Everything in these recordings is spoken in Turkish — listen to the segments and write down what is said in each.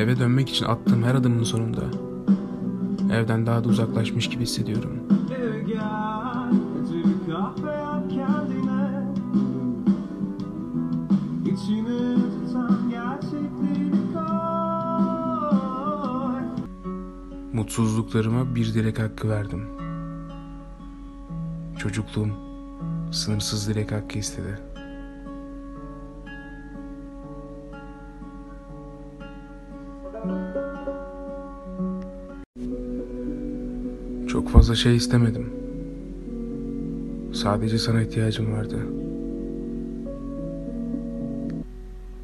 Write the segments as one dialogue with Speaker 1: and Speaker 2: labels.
Speaker 1: Eve dönmek için attığım her adımın sonunda evden daha da uzaklaşmış gibi hissediyorum. Mutsuzluklarıma bir dilek hakkı verdim. Çocukluğum sınırsız dilek hakkı istedi. Çok fazla şey istemedim. Sadece sana ihtiyacım vardı.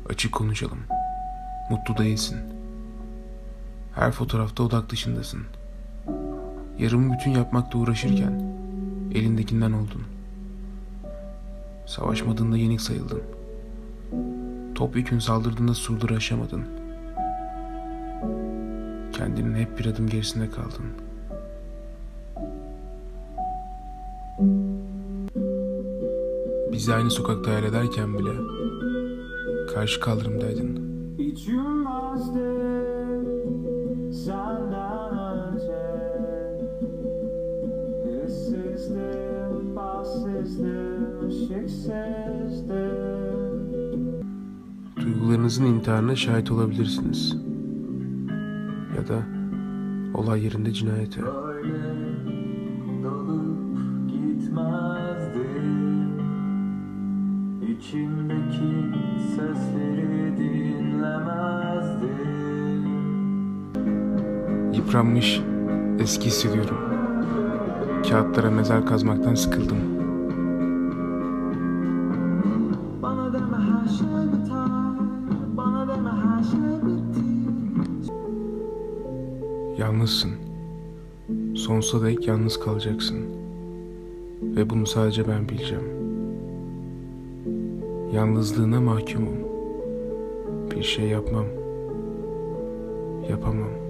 Speaker 1: Açık konuşalım. Mutlu değilsin. Her fotoğrafta odak dışındasın. Yarımı bütün yapmakla uğraşırken elindekinden oldun. Savaşmadığında yenik sayıldın. Topyekün saldırdığında surları aşamadın. Kendinin hep bir adım gerisinde kaldın. Bizi aynı sokakta hayal ederken bile karşı kaldırımdaydın.
Speaker 2: Hiç yılmazdı senden önce Hırsızdım, bassızdım, ışıksızdım
Speaker 1: Duygularınızın intiharına şahit olabilirsiniz. Ya da olay yerinde cinayete.
Speaker 2: İçimdeki sesleri dinlemezdim
Speaker 1: Yıpranmış, eski hissediyorum. Kağıtlara mezar kazmaktan sıkıldım. Yalnızsın. Sonsuza dek yalnız kalacaksın. Ve bunu sadece ben bileceğim. Yalnızlığına mahkumum. Bir şey yapmam. Yapamam.